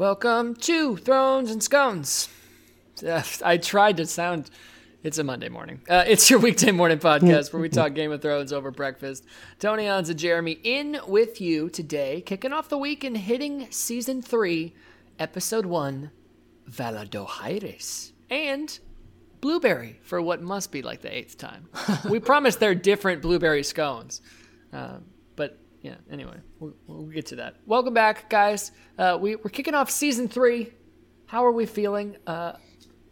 Welcome to Thrones and Scones. Uh, I tried to sound. It's a Monday morning. Uh, it's your weekday morning podcast where we talk Game of Thrones over breakfast. Tony Hans and Jeremy in with you today, kicking off the week and hitting season three, episode one, Valar Dohaeris. And blueberry for what must be like the eighth time. we promise they're different blueberry scones. Uh, yeah, anyway, we'll, we'll, get to that. Welcome back, guys. Uh, we, we're kicking off season three. How are we feeling? Uh,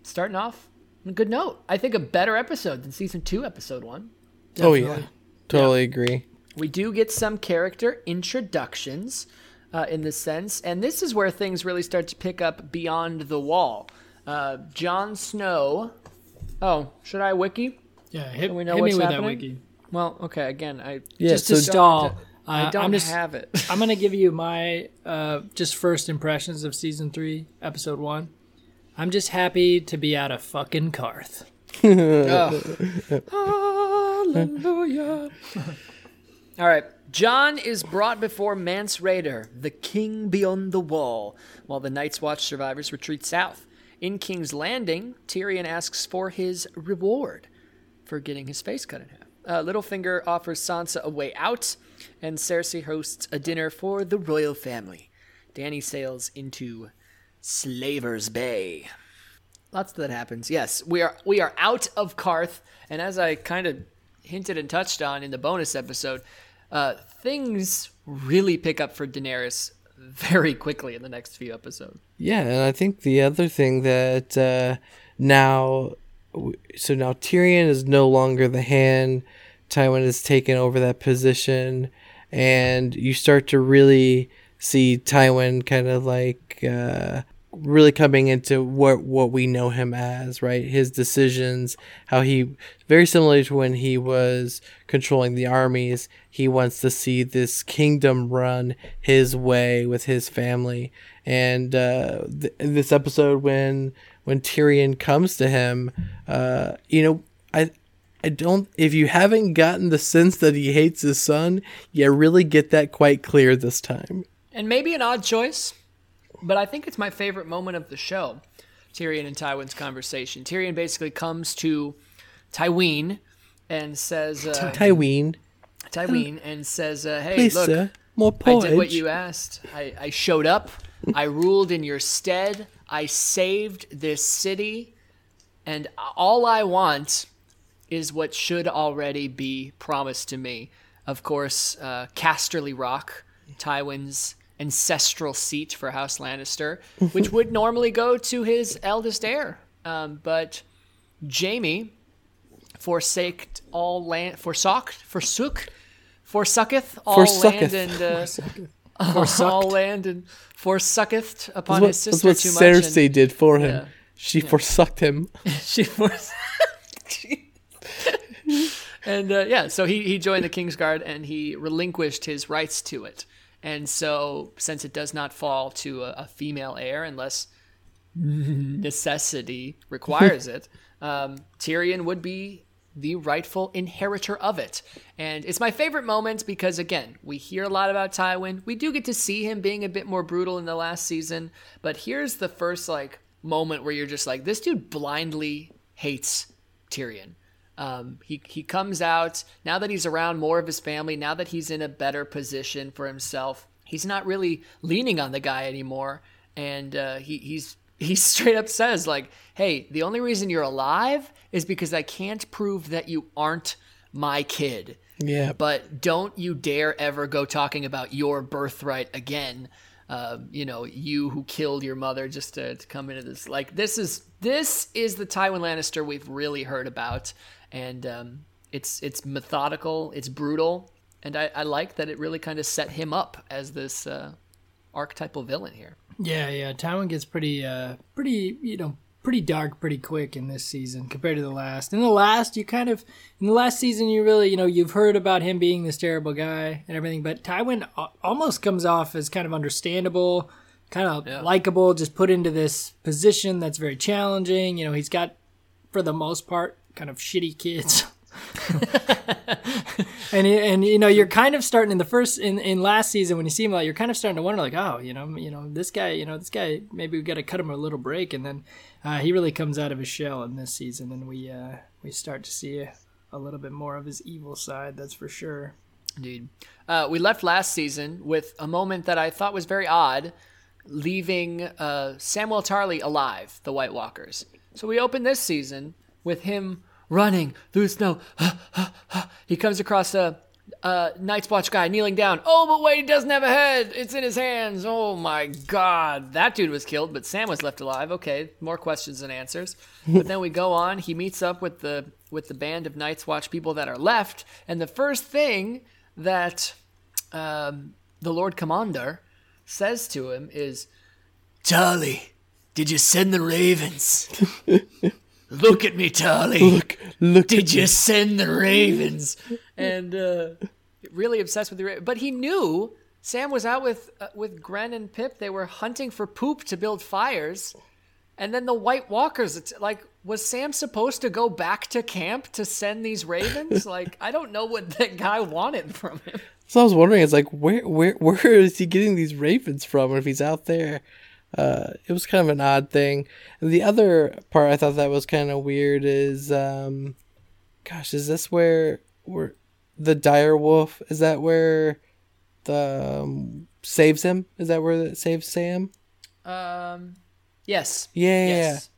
starting off on a good note. I think a better episode than season two, episode one. Definitely. Oh, yeah. Totally yeah. agree. We do get some character introductions uh, in this sense, and this is where things really start to pick up beyond the wall. Uh, Jon Snow. Oh, should I wiki? Yeah, hit, we know hit what's me with happening? that wiki. Well, okay. Again, I yeah, just so to stall. I uh, don't I'm just, have it. I'm gonna give you my uh, just first impressions of season three, episode one. I'm just happy to be out of fucking Qarth. Hallelujah. All right. Jon is brought before Mance Rayder, the king beyond the wall, while the Night's Watch survivors retreat south. In King's Landing, Tyrion asks for his reward for getting his face cut in half. Uh, Littlefinger offers Sansa a way out, and Cersei hosts a dinner for the royal family. Danny sails into Slaver's Bay. Lots of that happens. Yes, we are we are out of Qarth, and as I kind of hinted and touched on in the bonus episode, uh, things really pick up for Daenerys very quickly in the next few episodes. Yeah, and I think the other thing that uh, now, so now Tyrion is no longer the hand. Tywin has taken over that position, and you start to really see Tywin kind of like uh, really coming into what what we know him as, right? His decisions, how he very similar to when he was controlling the armies, he wants to see this kingdom run his way with his family. And uh, th- this episode, when when Tyrion comes to him, uh, you know, I I don't. If you haven't gotten the sense that he hates his son, you really get that quite clear this time. And maybe an odd choice but I think it's my favorite moment of the show. Tyrion and Tywin's conversation. Tyrion basically comes to Tywin and says, uh, Tywin, Tywin, and says, uh, "Hey, Please, look, sir, more porridge. I did what you asked. I, I showed up. I ruled in your stead. I saved this city, and all I want is what should already be promised to me. Of course, uh, Casterly Rock, Tywin's ancestral seat for House Lannister, which would normally go to his eldest heir. Um, but Jaime forsaked all land, forsook, forsook, forsooketh all forsucketh. land and uh, all land and forsooketh upon what, his sister that's what Cersei and, did for him. Yeah, she yeah. forsooked him. she forsooked. And uh, yeah, so he, he joined the Kingsguard and he relinquished his rights to it. And so, since it does not fall to a, a female heir unless necessity requires it, um, Tyrion would be the rightful inheritor of it. And it's my favorite moment because, again, we hear a lot about Tywin. We do get to see him being a bit more brutal in the last season. But here's the first, like, moment where you're just like, this dude blindly hates Tyrion. Um, he he comes out now that he's around more of his family. Now that he's in a better position for himself, he's not really leaning on the guy anymore, and uh, he he's he straight up says like, "Hey, the only reason you're alive is because I can't prove that you aren't my kid." Yeah. But don't you dare ever go talking about your birthright again. Uh, you know, you who killed your mother just to, to come into this. Like this is this is the Tywin Lannister we've really heard about and um, it's it's methodical, it's brutal, and I, I like that it really kind of set him up as this uh, archetypal villain here. Yeah, yeah. Tywin gets pretty, uh, pretty, you know, pretty dark pretty quick in this season compared to the last. In the last, you kind of in the last season, you really, you know, you've heard about him being this terrible guy and everything, but Tywin almost comes off as kind of understandable, kind of yeah. likable, just put into this position that's very challenging. You know, he's got for the most part kind of shitty kids. and and you know you're kind of starting in the first in, in last season when you see him like you're kind of starting to wonder like oh you know you know this guy you know this guy maybe we got to cut him a little break and then uh, he really comes out of his shell in this season and we uh, we start to see a, little bit more of his evil side that's for sure. Dude. Uh, we left last season with a moment that I thought was very odd, leaving uh, Samuel Tarly alive, the White Walkers. So we open this season with him running through the snow. he comes across a, a Night's Watch guy kneeling down. Oh, but wait, he doesn't have a head. It's in his hands. Oh my God. That dude was killed, but Sam was left alive. Okay, more questions than answers. but then we go on. He meets up with the with the band of Night's Watch people that are left, and the first thing that um, the Lord Commander says to him is, Tarly, did you send the ravens? Look at me, Tarly. Look, look. Did you send the ravens? And uh, really obsessed with the ravens. But he knew Sam was out with uh, with Grenn and Pyp. They were hunting for poop to build fires. And then the White Walkers, it's like, was Sam supposed to go back to camp to send these ravens? like, I don't know what that guy wanted from him. So I was wondering, it's like where where where is he getting these ravens from? If he's out there, uh, it was kind of an odd thing. And the other part I thought that was kind of weird is, um, gosh, is this where where the dire wolf? Is that where the um, saves him? Is that where it saves Sam? Um, yes. Yeah. Yes.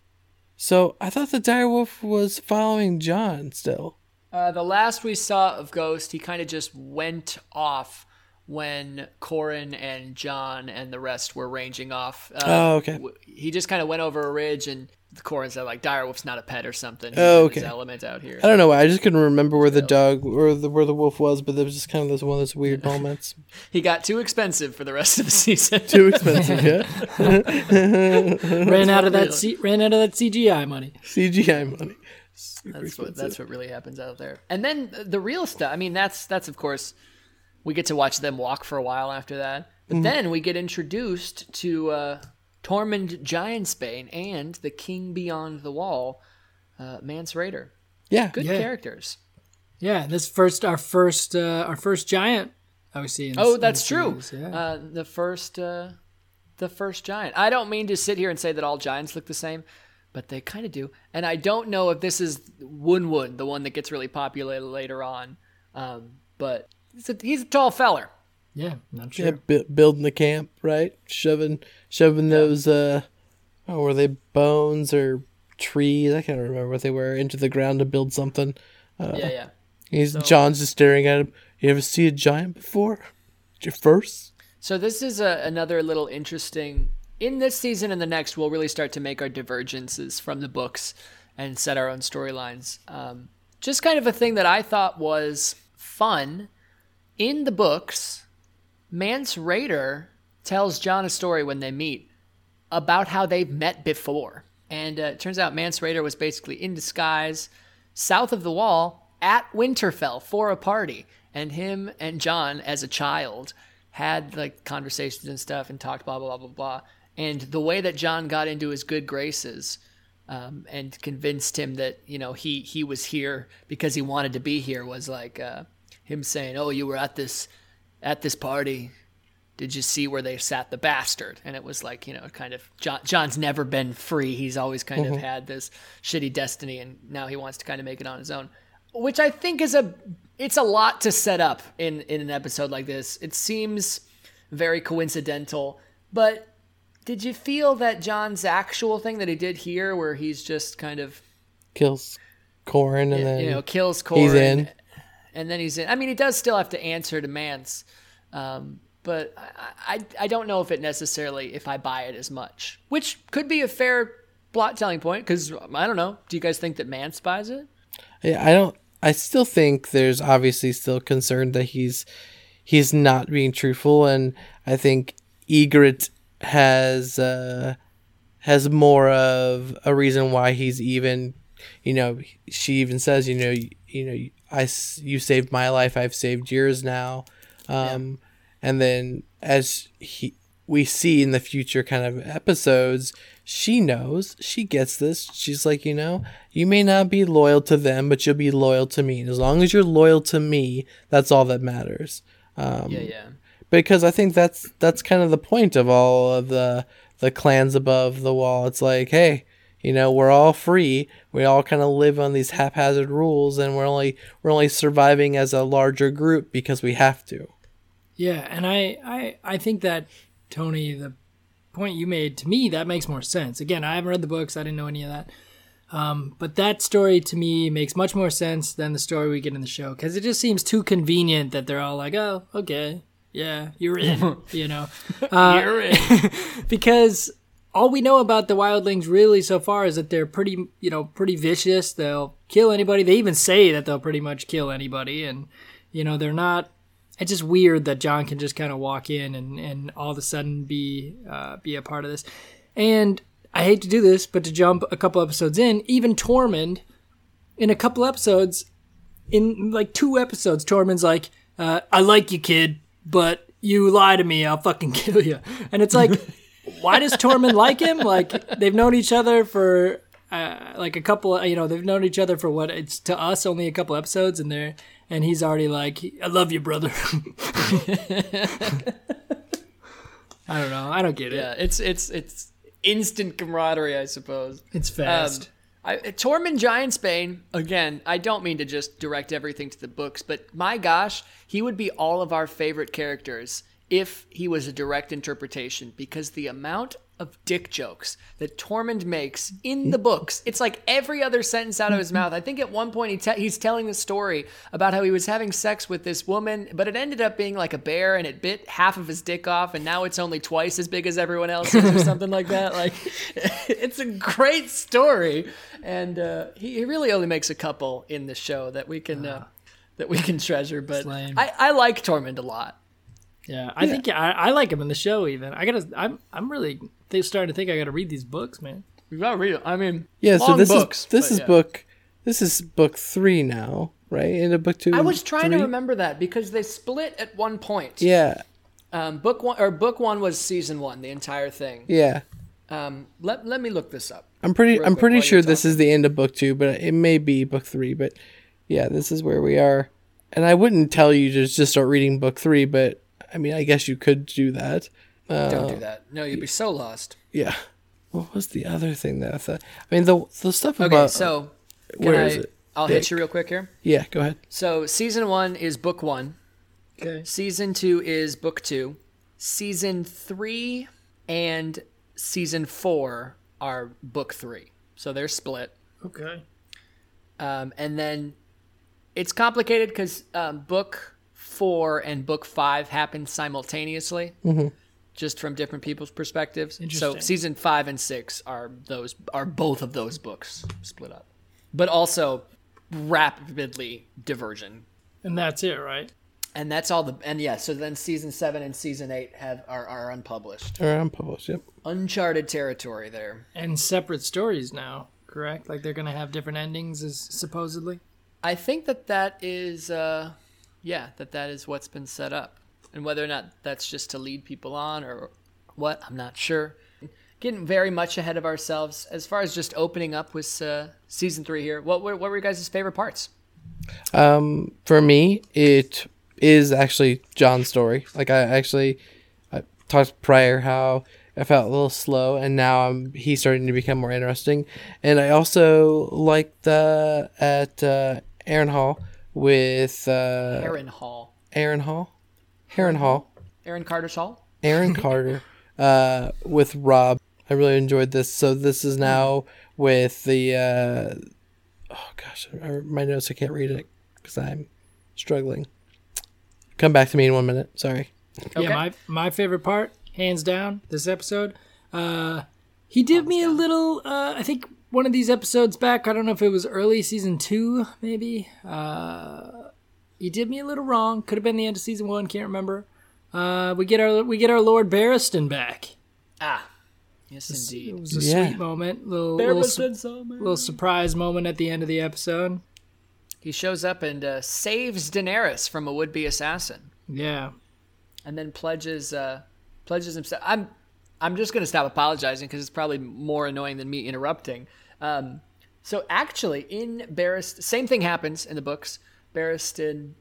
So I thought the dire wolf was following Jon still. Uh, the last we saw of Ghost, he kind of just went off when Qhorin and Jon and the rest were ranging off. Uh, Oh, okay. w- He just kind of went over a ridge, and Qhorin said like, "Direwolf's not a pet or something." He's Oh, in his okay. element out here. I don't know why. I just couldn't remember where the dog or the, where the wolf was, but there was just kind of this one of those weird moments. He got too expensive for the rest of the season. Too expensive, yeah. ran out of that really- C- ran out of that CGI money. CGI money. Super That's what that's what really happens out there. And then the real stuff. I mean, that's that's of course we get to watch them walk for a while after that. But Mm-hmm. then we get introduced to uh, Tormund Giantsbane and the King Beyond the Wall, uh, Mance Rayder. yeah. Good Yeah. characters. Yeah, this first our first uh, our first giant I was seeing. Oh, that's true. Uh, the first uh, the first giant. I don't mean to sit here and say that all giants look the same, but they kind of do. And I don't know if this is Wunwun, the one that gets really popular later on. Um, but he's a, he's a tall feller. yeah, not sure. Yeah, bu- building the camp, right? Shoving, shoving those. Uh, oh, were they bones or trees? I can't remember what they were into the ground to build something. yeah, yeah. He's Jon's just staring at him. You ever see a giant before? Your first. So this is a, another little interesting. In this season and the next, we'll really start to make our divergences from the books and set our own storylines. Um, just kind of a thing that I thought was fun. In the books, Mance Rayder tells Jon a story when they meet about how they've met before. And uh, it turns out Mance Rayder was basically in disguise south of the wall at Winterfell for a party. And him and Jon, as a child, had like conversations and stuff and talked blah, blah, blah, blah, blah. And the way that Jon got into his good graces um, and convinced him that, you know, he, he was here because he wanted to be here was like uh, him saying, Oh, you were at this at this party did you see where they sat the bastard? And it was like, you know, kind of Jon, Jon's never been free. He's always kind of mm-hmm. had this shitty destiny, and now he wants to kind of make it on his own, which I think is a it's a lot to set up in in an episode like this. It seems very coincidental, but did you feel that Jon's actual thing that he did here, where he's just kind of Kills Qhorin and then you know kills Qhorin, he's in. And then he's in. I mean, he does still have to answer to Mance, um, but I, I I don't know if it necessarily if I buy it as much, which could be a fair plot telling point because I don't know. Do you guys think that Mance buys it? Yeah, I don't. I still think there's obviously still concern that he's he's not being truthful, and I think Ygritte has uh, has more of a reason why he's even. You know, she even says, you know, you, know, I you saved my life, I've saved yours now, um, and then as he we see in the future kind of episodes, she knows, she gets this. She's like, you know, you may not be loyal to them, but you'll be loyal to me. And as long as you're loyal to me, that's all that matters. Um, Yeah, yeah. because I think that's that's kind of the point of all of the the clans above the wall. It's like, hey, you know, we're all free. We all kind of live on these haphazard rules, and we're only we're only surviving as a larger group because we have to. Yeah, and I, I, I think that Tony, the point you made to me, that makes more sense. Again, I haven't read the books; I didn't know any of that. Um, but that story to me makes much more sense than the story we get in the show because it just seems too convenient that they're all like, "Oh, okay, yeah, you're in," you know. Uh, You're in. because all we know about the wildlings really so far is that they're pretty you know pretty vicious. They'll kill anybody. They even say that they'll pretty much kill anybody. And you know they're not it's just weird that jon can just kind of walk in and and all of a sudden be uh, be a part of this. And i hate to do this but to jump a couple episodes in even tormund in a couple episodes in like two episodes tormund's like uh, i like you kid but you lie to me i'll fucking kill you and it's like why does Tormund like him? Like they've known each other for uh, like a couple. You know, they've known each other for what it's to us only a couple episodes, and they're and he's already like, "I love you, brother." I don't know. I don't get it. Yeah, it's it's it's instant camaraderie, I suppose. It's Um, fast. I, Tormund Giantsbane, again, I don't mean to just direct everything to the books, but my gosh, he would be all of our favorite characters if he was a direct interpretation because the amount of dick jokes that Tormund makes in the books, it's like every other sentence out of his mouth. I think at one point he te- he's telling the story about how he was having sex with this woman, but it ended up being like a bear and it bit half of his dick off, and now it's only twice as big as everyone else's or something like that. Like, it's a great story, and uh, he, he really only makes a couple in the show that we can uh, that we can treasure. But. I, I like Tormund a lot. Yeah, I think I, I like him in the show. Even I gotta. I'm I'm really th- starting to think I gotta read these books, man. You gotta read it. I mean, Yeah, so this books, is this is yeah. book this is book three now, right? Into book two. I was trying to remember that because they split at one point. Yeah, Um, book one or book one was season one, the entire thing. yeah. Um, let let me look this up. I'm pretty. I'm pretty sure this is the end of book two, but it may be book three. But yeah, this is where we are. And I wouldn't tell you to just start reading book three, but I mean, I guess you could do that. Don't do that. No, you'd be so lost. Yeah. What was the other thing that I thought? I mean, the the stuff Okay, about so can where I, is it? I'll hit you real quick here. Yeah, go ahead. So season one is book one. Okay. Season two is book two. Season three and season four are book three. So they're split. Okay. Um, and then it's complicated because um, book four and book five happen simultaneously, just from different people's perspectives. So season five and six are those are both of those books split up, but also rapidly diversion. And that's it, right? And that's all the and yeah. So then season seven and season eight have are, are unpublished, Or unpublished. Yep. uncharted territory there. And separate stories now, correct? Like they're gonna have different endings, is supposedly. I think that that is, uh, yeah, that that is what's been set up, and whether or not that's just to lead people on or what, I'm not sure. Getting very much ahead of ourselves as far as just opening up with uh, season three here. What were what were your guys' favorite parts? Um, for me, it is actually Jon's story. Like I actually I talked prior how I felt a little slow, and now I'm he's starting to become more interesting. And I also like the at uh, Harrenhal with uh, Harrenhal, Aaron Hall, Harrenhal, Aaron Carter Hall. Aaron Carter uh, with Robb. I really enjoyed this. So this is now with the. Uh, oh gosh, I- my notes. I can't read it because I'm struggling. Come back to me in one minute. Sorry. Okay. Yeah, my my favorite part, hands down, this episode. Uh, he did me a little. Uh, I think one of these episodes back. I don't know if it was early season two, maybe. Uh, he did me a little wrong. Could have been the end of season one. Can't remember. Uh, we get our we get our Lord Barristan back. Ah, yes, It indeed. It was a Yeah. sweet moment. Little little, su- little surprise moment at the end of the episode. He shows up and uh, saves Daenerys from a would-be assassin, Yeah. and then pledges uh, pledges himself. I'm I'm just gonna stop apologizing because it's probably more annoying than me interrupting. Um, so actually, in Barristan, same thing happens in the books. Barristan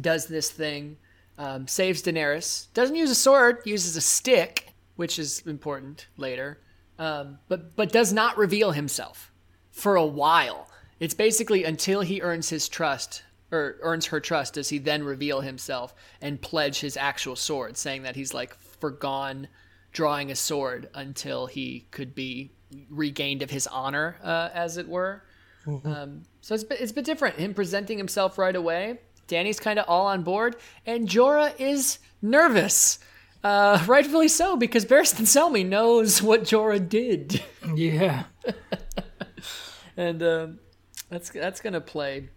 does this thing, um, saves Daenerys. Doesn't use a sword, uses a stick, which is important later. Um, but but does not reveal himself for a while. It's basically until he earns his trust or earns her trust does he then reveal himself and pledge his actual sword, saying that he's like forgone drawing a sword until he could be regained of his honor, uh, as it were. Um, so it's been, it's been different. Him presenting himself right away. Danny's kind of all on board, and Jorah is nervous. Uh, rightfully so, because Barristan Selmy knows what Jorah did, Yeah. and um, that's that's gonna play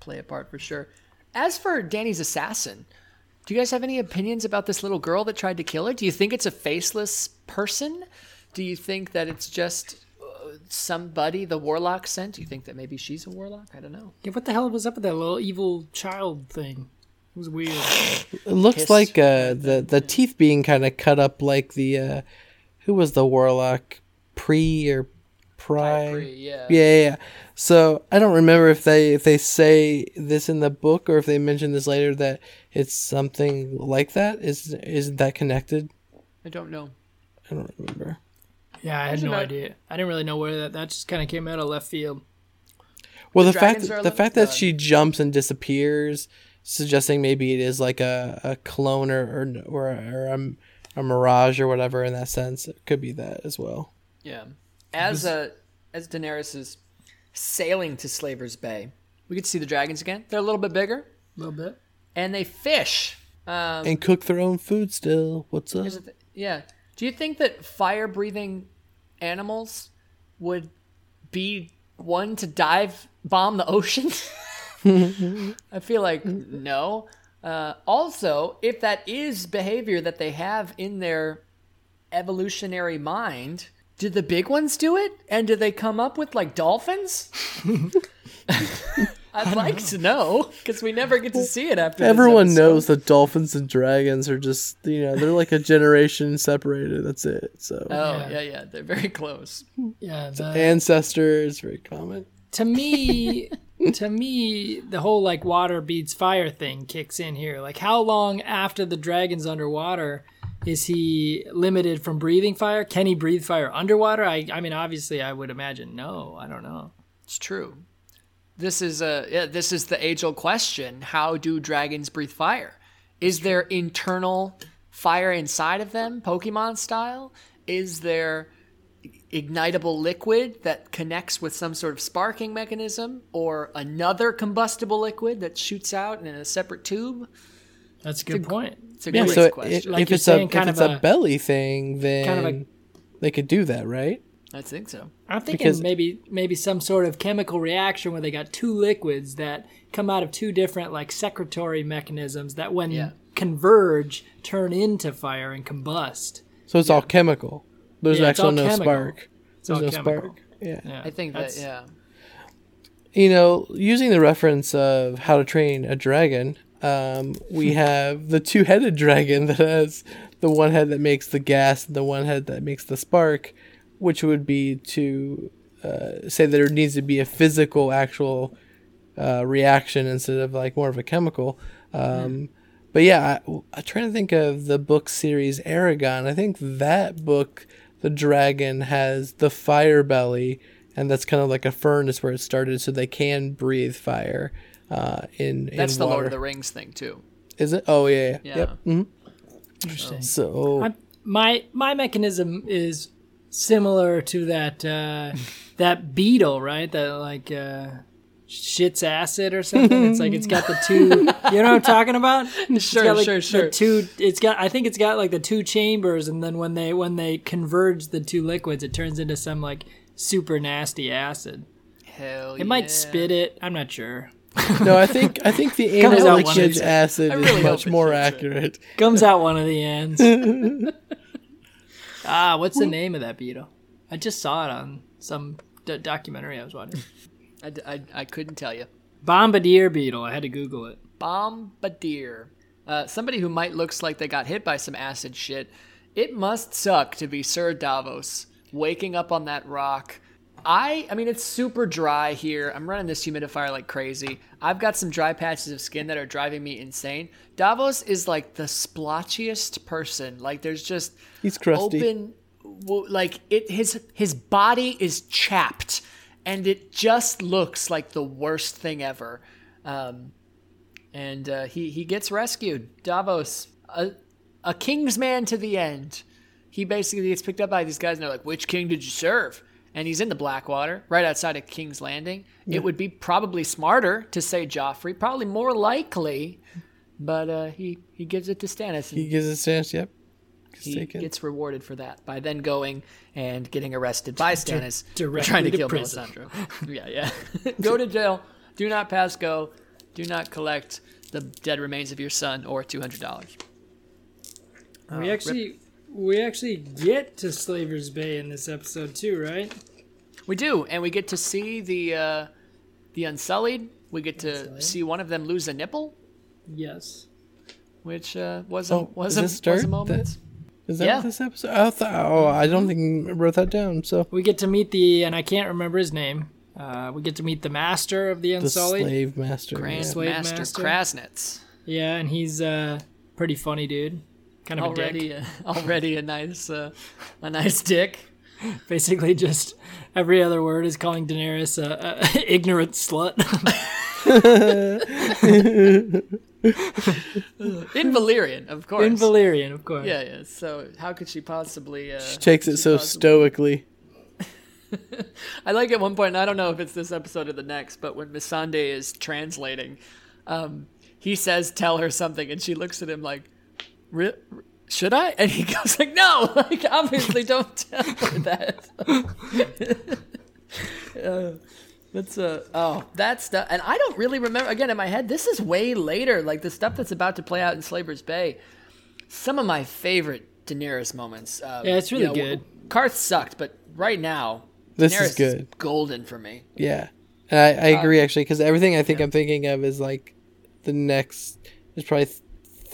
play a part for sure. As for Danny's assassin, do you guys have any opinions about this little girl that tried to kill her? Do you think it's a faceless person? Do you think that it's just uh, somebody the warlock sent? Do you think that maybe she's a warlock? I don't know. Yeah, what the hell was up with that little evil child thing? It was weird. It looks Kiss. like uh, the the teeth being kind of cut up like the uh, who was the warlock pre or pry? Pri, yeah. Yeah, yeah, yeah. So I don't remember if they if they say this in the book or if they mention this later that it's something like that. Is is that connected? I don't know. I don't remember. Yeah, I had no that- idea. I didn't really know where that. That just kind of came out of left field. Well, The the, fact the li- fact that she jumps and disappears, suggesting maybe it is like a, a clone or or or, or a, a mirage or whatever in that sense. It could be that as well. Yeah. As uh, as Daenerys is sailing to Slaver's Bay, we could see the dragons again. They're a little bit bigger, A little bit. And they fish. Um, And cook their own food still. What's up? th- yeah. Do you think that fire breathing animals would be one to dive bomb the ocean? I feel like no. Uh, also, if that is behavior that they have in their evolutionary mind, do the big ones do it? And do they come up with like dolphins? I'd like to know because we never get to see it after. Everyone episode. knows that dolphins and dragons are just you know they're like a generation separated. That's it. So Oh Yeah. yeah, yeah, they're very close. Yeah. The, ancestor is very common. to me, to me, the whole like water beats fire thing kicks in here. Like, how long after the dragon's underwater is he limited from breathing fire? Can he breathe fire underwater? I, I mean, obviously, I would imagine no. I don't know. It's true. This is a yeah, this is the age old question: How do dragons breathe fire? Is there internal fire inside of them, Pokemon style? Is there ignitable liquid that connects with some sort of sparking mechanism, or another combustible liquid that shoots out in a separate tube? That's a good point. It's a Yeah. great So question. Like if it's a kind if of it's a, a- belly thing, then kind of a- they could do that, right? I think so. I'm thinking Because- maybe maybe some sort of chemical reaction where they got two liquids that come out of two different like secretory mechanisms that when Yeah. converge turn into fire and combust. So it's all chemical. There's Yeah, actually no chemical. spark. There's all no chemical. spark. Yeah. Yeah, I think that yeah. you know, using the reference of how to train a dragon, um, we have the two headed dragon that has the one head that makes the gas and the one head that makes the spark, which would be to uh, say that there needs to be a physical, actual uh, reaction instead of like more of a chemical. Um, But yeah, I, I'm trying to think of the book series Eragon. I think that book, the dragon has the fire belly, and that's kind of like a furnace where it started, so they can breathe fire. Uh, in That's in the water. Lord of the Rings thing too. Is it? Oh yeah, yeah. Yeah. Yep. hmm Interesting. So I'm, my my mechanism is similar to that uh, that beetle, right? That like uh, shits acid or something. It's like it's got the two. You know what I'm talking about? Sure, got, like, sure, the sure. two. It's got. I think it's got like the two chambers, and then when they when they converge the two liquids, it turns into some like super nasty acid. Hell yeah. It might spit it. I'm not sure. no, I think I think the Comes anal out one acid I is much more shoots it. accurate. Comes out one of the ends. Ah, what's the name of that beetle? I just saw it on some d- documentary I was watching. I, d- I- I couldn't tell you. Bombardier beetle. I had to Google it. Bombardier. Uh, somebody who might looks like they got hit by some acid shit It must suck to be Sir Davos, waking up on that rock. I I mean it's super dry here. I'm running this humidifier like crazy. I've got some dry patches of skin that are driving me insane. Davos is like the splotchiest person. Like there's just He's crusty. open like it his his body is chapped and it just looks like the worst thing ever. Um and uh, he he gets rescued. Davos, a, a king's man to the end. He basically gets picked up by these guys, and they're like, "Which king did you serve?" And he's in the Blackwater, right outside of King's Landing. It would be probably smarter to say Joffrey, probably more likely, but uh, he he gives it to Stannis. He gives a stance. Yep. Gets he taken. gets rewarded for that by then going and getting arrested by Stannis for directly trying to, to kill prison. Melisandre. yeah, yeah. go to jail. Do not pass go. Do not collect the dead remains of your son or two hundred dollars. we actually we actually get to Slaver's Bay in this episode too, right? We do, and we get to see the uh, the Unsullied. We get to Unsullied. see one of them lose a nipple, Yes. which uh, was a, Oh, was, a, was a moment. Is that Yeah. this episode? I thought, oh, I don't think I wrote that down. So We get to meet the and I can't remember his name. Uh, we get to meet the master of the Unsullied, the slave master. Grand yeah. Slave Master, Master. Kraznys. Yeah, and he's uh pretty funny dude. Kind of a Already, dick. a, already a nice, uh, a nice dick. Basically, just every other word is calling Daenerys a, a ignorant slut. In Valyrian, of course. In Valyrian, of course. Yeah, yeah. So how could she possibly? Uh, She takes it so possibly- stoically. I like at one point, and I don't know if it's this episode or the next, but when Missandei is translating, um, he says, "Tell her something," and she looks at him like, "Re- "Should I?" And he goes like, "No, like obviously don't tell her that." uh, that's uh oh that's stuff, and I don't really remember. Again, in my head, this is way later. Like the stuff that's about to play out in Slaver's Bay. Some of my favorite Daenerys moments. Um, Yeah, it's really you know, good. Qarth sucked, but right now, This Daenerys is good. golden for me. Yeah, and I, I Uh, agree actually because everything I think I'm thinking of is like the next is probably th-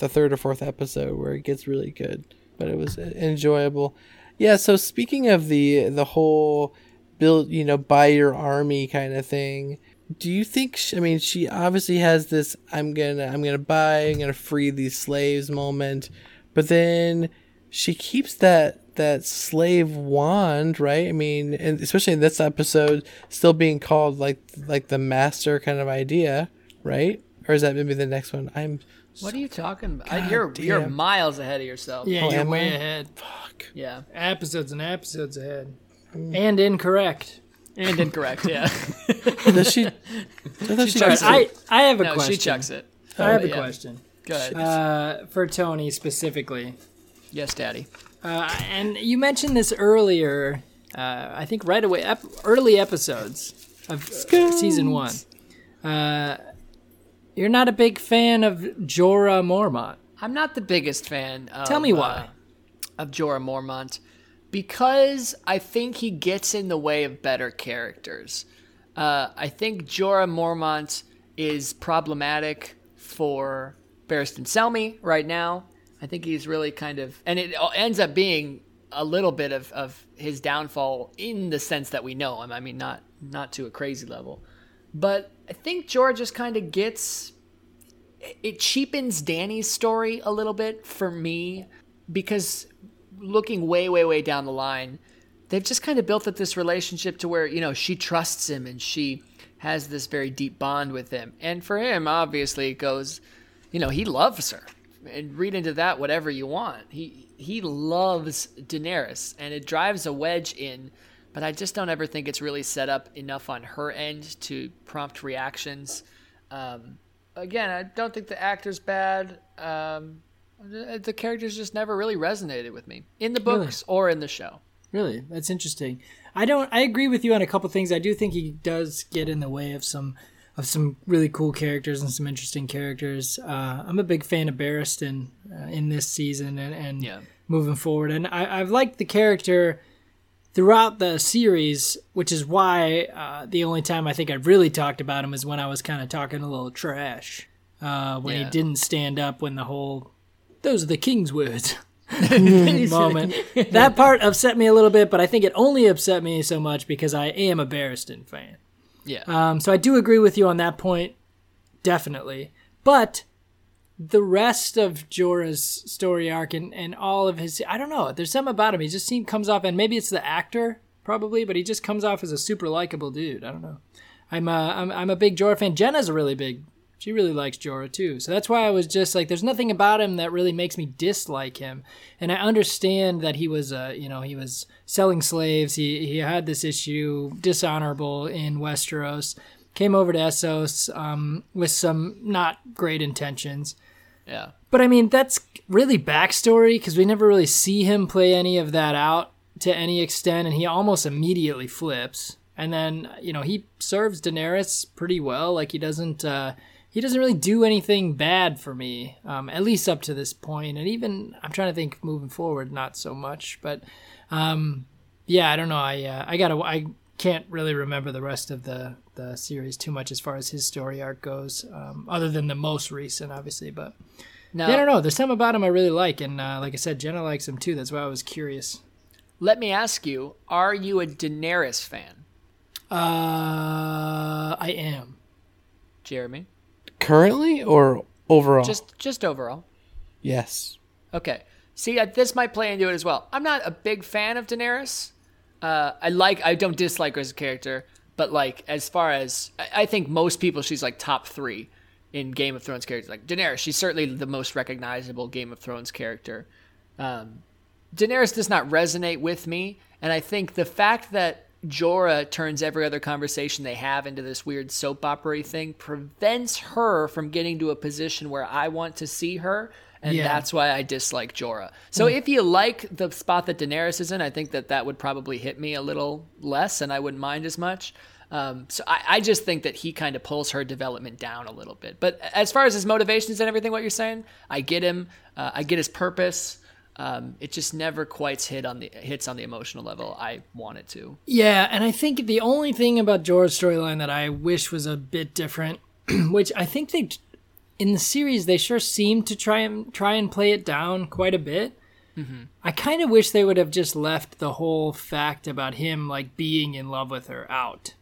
the third or fourth episode where it gets really good, but it was enjoyable. Yeah. So speaking of the the whole build, you know, buy your army kind of thing. Do you think? She, I mean, she obviously has this. I'm gonna, I'm gonna buy, I'm gonna free these slaves moment, but then she keeps that that slave wand, right? I mean, and especially in this episode, still being called like like the master kind of idea, right? Or is that maybe the next one? I'm What are you talking about? God you're you're miles ahead of yourself. Yeah, Oh, you're way I? ahead. fuck. Yeah. Episodes and episodes ahead. Mm. And incorrect. And incorrect, yeah. Does she? I thought she, chucks just- I, I have a no, question. she chucks it. I have a yeah. question. Go ahead. Uh, for Tony specifically. yes, Daddy. Uh, and you mentioned this earlier, uh, I think right away, ep- early episodes of season one. Uh, you're not a big fan of Jorah Mormont. I'm not the biggest fan of Tell me uh, why. of Jorah Mormont because I think he gets in the way of better characters. Uh, I think Jorah Mormont is problematic for Barristan Selmy right now. I think he's really kind of, and it ends up being a little bit of, of his downfall in the sense that we know him. I mean, not not to a crazy level, but I think Jorah just kind of gets it cheapens Danny's story a little bit for me because looking way, way, way down the line, they've just kind of built up this relationship to where, you know, she trusts him and she has this very deep bond with him. And for him, obviously, it goes, you know, he loves her. And read into that whatever you want. He he loves Daenerys and it drives a wedge in, but I just don't ever think it's really set up enough on her end to prompt reactions. Um, again, I don't think the actor's bad. Um, the, the characters just never really resonated with me in the Really? books or in the show. Really, that's interesting. I don't. I agree with you on a couple things. I do think he does get in the way of some of some really cool characters and some interesting characters. Uh, I'm a big fan of Barristan uh, in this season and, and Yeah. moving forward, and I, I've liked the character throughout the series, which is why uh, the only time I think I've really talked about him is when I was kind of talking a little trash uh, when he didn't stand up when the whole those are the king's words moment. that part upset me a little bit, but I think it only upset me so much because I am a Barristan fan. Yeah. Um, so I do agree with you on that point, definitely. But the rest of Jorah's story arc and, and all of his, I don't know. There's something about him. He just seems comes off, and maybe it's the actor probably, but he just comes off as a super likable dude. I don't know. I'm a, I'm, I'm a big Jorah fan. Jenna's a really big. She really likes Jorah too. So that's why I was just like, there's nothing about him that really makes me dislike him. And I understand that he was, uh, you know, he was selling slaves. He he had this issue, dishonorable in Westeros. Came over to Essos um, with some not great intentions. Yeah. But I mean, that's really backstory because we never really see him play any of that out to any extent, and he almost immediately flips. And then you know he serves Daenerys pretty well. Like he doesn't uh, he doesn't really do anything bad for me, um, at least up to this point. And even I'm trying to think moving forward, not so much. But um, yeah, I don't know. I uh, I gotta I can't really remember the rest of the the series too much as far as his story arc goes, um, other than the most recent, obviously. But Now, yeah, I don't know. There's something about him I really like, and uh, like I said, Jenna likes him too. That's why I was curious. let me ask you: Are you a Daenerys fan, Uh, I am. Jeremy? Currently or overall? Just just overall. yes. Okay. See, uh, this might play into it as well. I'm not a big fan of Daenerys. Uh, I like, I don't dislike her as a character, but like as far as I, I think most people, she's like top three in Game of Thrones characters. Like Daenerys, she's certainly the most recognizable Game of Thrones character. Um, Daenerys does not resonate with me, and I think the fact that Jorah turns every other conversation they have into this weird soap opera thing prevents her from getting to a position where I want to see her, and Yeah. that's why I dislike Jorah. So if you like the spot that Daenerys is in, I think that that would probably hit me a little less, and I wouldn't mind as much. Um, so I, I just think that he kind of pulls her development down a little bit. But as far as his motivations and everything, what you're saying, I get him. Uh, I get his purpose. Um, it just never quite hit on the hits on the emotional level I want it to. Yeah, and I think the only thing about Jorah's storyline that I wish was a bit different, which I think they, in the series, they sure seem to try and try and play it down quite a bit. I kind of wish they would have just left the whole fact about him like being in love with her out.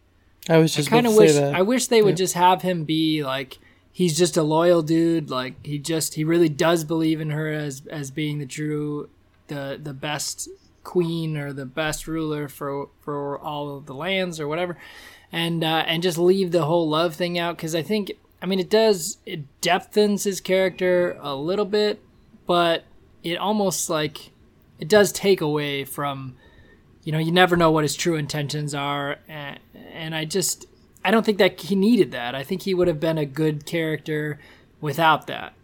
I was just kind of wish say that. I wish they would Yeah. just have him be like he's just a loyal dude like he just he really does believe in her as as being the true the the best queen or the best ruler for for all of the lands or whatever and uh and just leave the whole love thing out cuz I think I mean it does it depthens his character a little bit but it almost like it does take away from you know, you never know what his true intentions are, and, and I just I don't think that he needed that. I think he would have been a good character without that.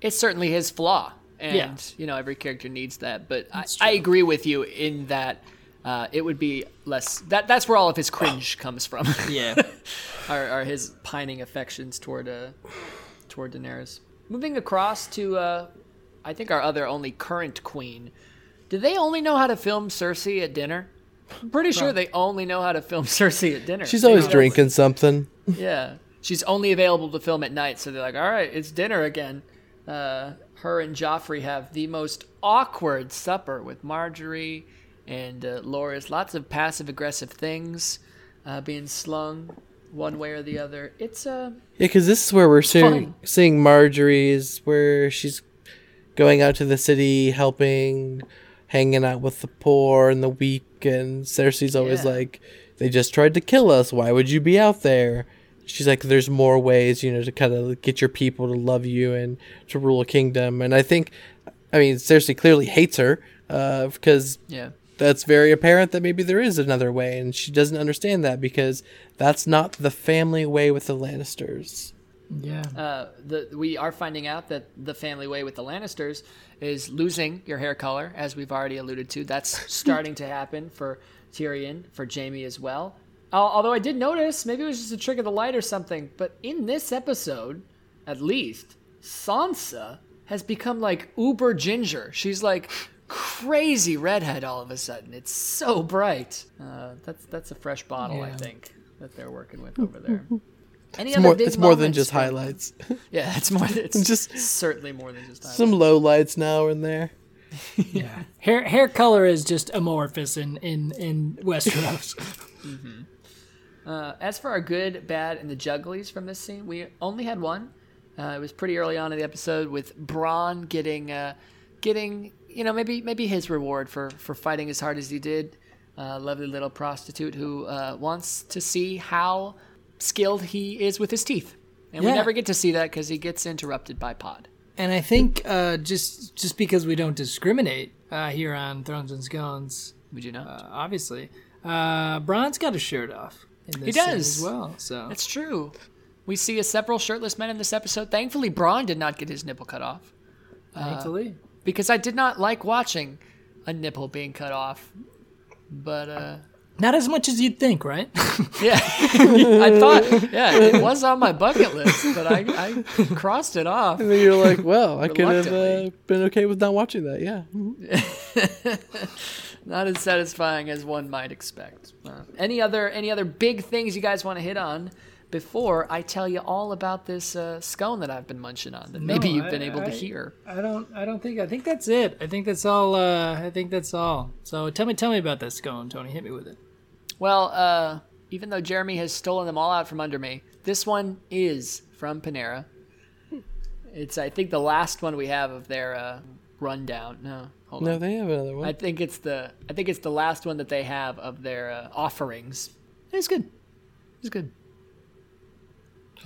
It's certainly his flaw, and Yeah. you know every character needs that. But I, I agree with you in that uh, it would be less. That that's where all of his cringe comes from. Yeah. are, are his pining affections toward uh, toward Daenerys. Moving across to, uh, I think our other only current queen. Do they only know how to film Cersei at dinner? I'm pretty sure they only know how to film Cersei at dinner. She's always that's- drinking something. Yeah, she's only available to film at night, so they're like, "All right, it's dinner again." Uh, her and Joffrey have the most awkward supper with Margaery and uh, Loras. Lots of passive aggressive things uh, being slung one way or the other. It's uh, Yeah, because this is where we're seeing seeing Margaery's where she's going out to the city, helping, hanging out with the poor and the weak, and Cersei's always Yeah. like, "They just tried to kill us. Why would you be out there?" She's like, "There's more ways, you know, to kind of get your people to love you and to rule a kingdom." And I think, I mean, Cersei clearly hates her uh, because yeah. That's very apparent that maybe there is another way, and she doesn't understand that because that's not the family way with the Lannisters. yeah. uh, the, we are finding out that the family way with the Lannisters is losing your hair color, as we've already alluded to. That's starting to happen for Tyrion, for Jaime as well. Al- Although I did notice, maybe it was just a trick of the light or something, but in this episode, at least, Sansa has become like uber ginger. She's like crazy redhead all of a sudden. It's so bright. Uh, that's that's a fresh bottle, I think, that they're working with over there. Any It's other more, big it's more than just from- highlights. yeah, it's more. It's Just- certainly more than just highlights. Some low lights now and there. yeah. Hair hair color is just amorphous in in in Westeros. Uh, as for our good, bad, and the jugglies from this scene, we only had one. Uh, it was pretty early on in the episode with Bronn getting, uh, getting, you know, maybe maybe his reward for for fighting as hard as he did. Uh, lovely little prostitute who uh, wants to see how skilled he is with his teeth, and we never get to see that because he gets interrupted by Pod. and I think uh, just just because we don't discriminate uh, here on Thrones and Scones, Would you know? uh, obviously, uh, Bronn's got his shirt off. In this He does. as well. So That's true. We see a several shirtless men in this episode. Thankfully, Bronn did not get his nipple cut off. thankfully, because I did not like watching a nipple being cut off. But uh not as much as you'd think, right? yeah, I thought yeah, it was on my bucket list, but I, I crossed it off. And then you're like, well, I could have uh, been okay with not watching that. Yeah. Not as satisfying as one might expect. Uh, any other any other big things you guys want to hit on before I tell you all about this uh, scone that I've been munching on that maybe you've been I- able to hear. I don't. I don't think. I think that's it. I think that's all. Uh, I think that's all. So tell me, tell me about that scone, Tony. Hit me with it. Well, uh, even though Jeremy has stolen them all out from under me, this one is from Panera. It's, I think, the last one we have of their uh, rundown. No, hold No, on. they have another one. I think it's the I think it's the last one that they have of their uh, offerings. It's good. It's good.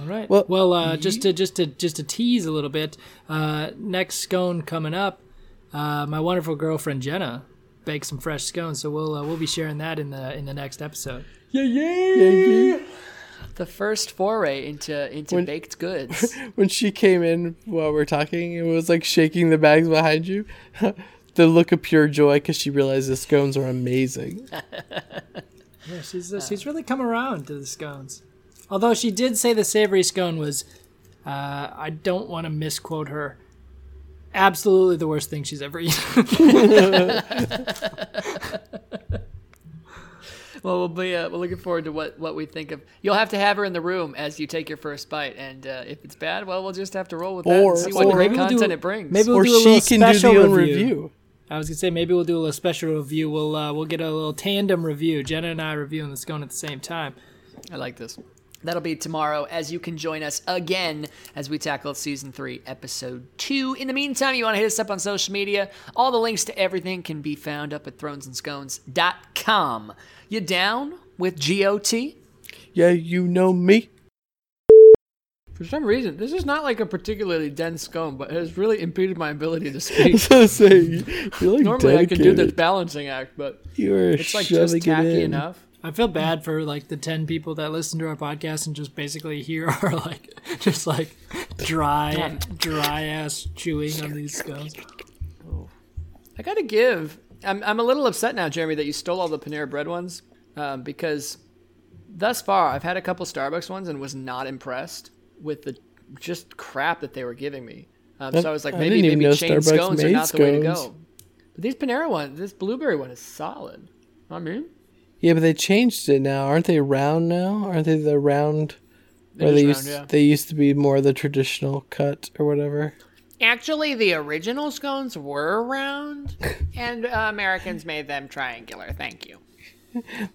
All right. Well- Well, uh, just to just to just to tease a little bit. Uh, next scone coming up. Uh, my wonderful girlfriend Jenna baked some fresh scones, so we'll uh, we'll be sharing that in the in the next episode. yeah, yeah. The first foray into into When- baked goods. When she came in while we are talking, it was like shaking the bags behind you. the look of pure joy because she realized the scones are amazing. Yeah, she's uh, she's really come around to the scones. Although she did say the savory scone was, uh, I don't want to misquote her. Absolutely the worst thing she's ever eaten. well, we'll be uh, we're looking forward to what what we think of. You'll have to have her in the room as you take your first bite, and uh, if it's bad, well, we'll just have to roll with that Or- and see what or- great Maybe we'll do- content it brings. maybe we'll or do a she little can do special the own review. review. I was gonna say maybe we'll do a little special review. We'll uh, we'll get a little tandem review. Jenna and I reviewing the scone at the same time. I like this. That'll be tomorrow as you can join us again as we tackle season three, episode two. In the meantime, you want to hit us up on social media. All the links to everything can be found up at thronesandscones.com. You down with GOT? Yeah, you know me. For some reason, this is not like a particularly dense scone, but it has really impeded my ability to speak. so say like Normally, I can do this balancing act, but You are it's like shoving just tacky in. enough. I feel bad for like the ten people that listen to our podcast and just basically hear our like just like dry dry ass chewing on these scones. I gotta give. I'm, I'm a little upset now, Jeremy, that you stole all the Panera Bread ones um, because thus far I've had a couple Starbucks ones and was not impressed with the just crap that they were giving me. Um, so I was like, I maybe didn't maybe know chain Starbucks scones are made not the way to go. But these Panera ones, this blueberry one is solid. I mean, Yeah, but they changed it now. Aren't they round now? Aren't they the round? They're Where they just used round, yeah. they used to be more the traditional cut or whatever. actually, the original scones were round, and uh, Americans made them triangular. Thank you.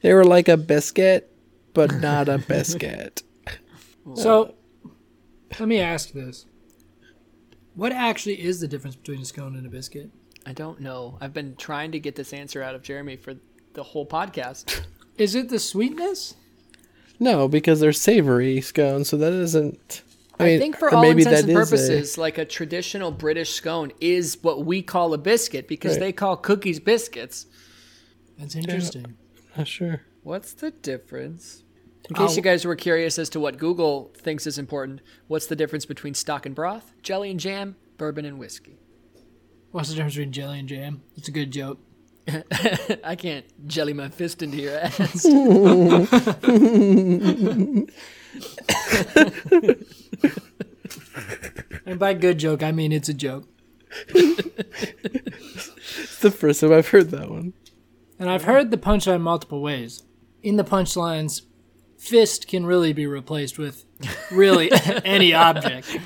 They were like a biscuit, but not a biscuit. So let me ask this. What actually is the difference between a scone and a biscuit? I don't know. I've been trying to get this answer out of Jeremy for the whole podcast. Is it the sweetness? No, because they're savory scones, so that isn't. I, I, think for all maybe intents that and is a- purposes, like a traditional British scone is what we call a biscuit because Right. they call cookies biscuits. That's interesting. not sure. What's the difference? In case I'll- you guys were curious as to what Google thinks is important, what's the difference between stock and broth, jelly and jam, bourbon and whiskey? What's the difference between jelly and jam? It's a good joke. I can't jelly my fist into your ass. And by good joke, I mean it's a joke. It's the first time I've heard that one. And I've heard the punchline multiple ways. In the punchlines, fist can really be replaced with really any object.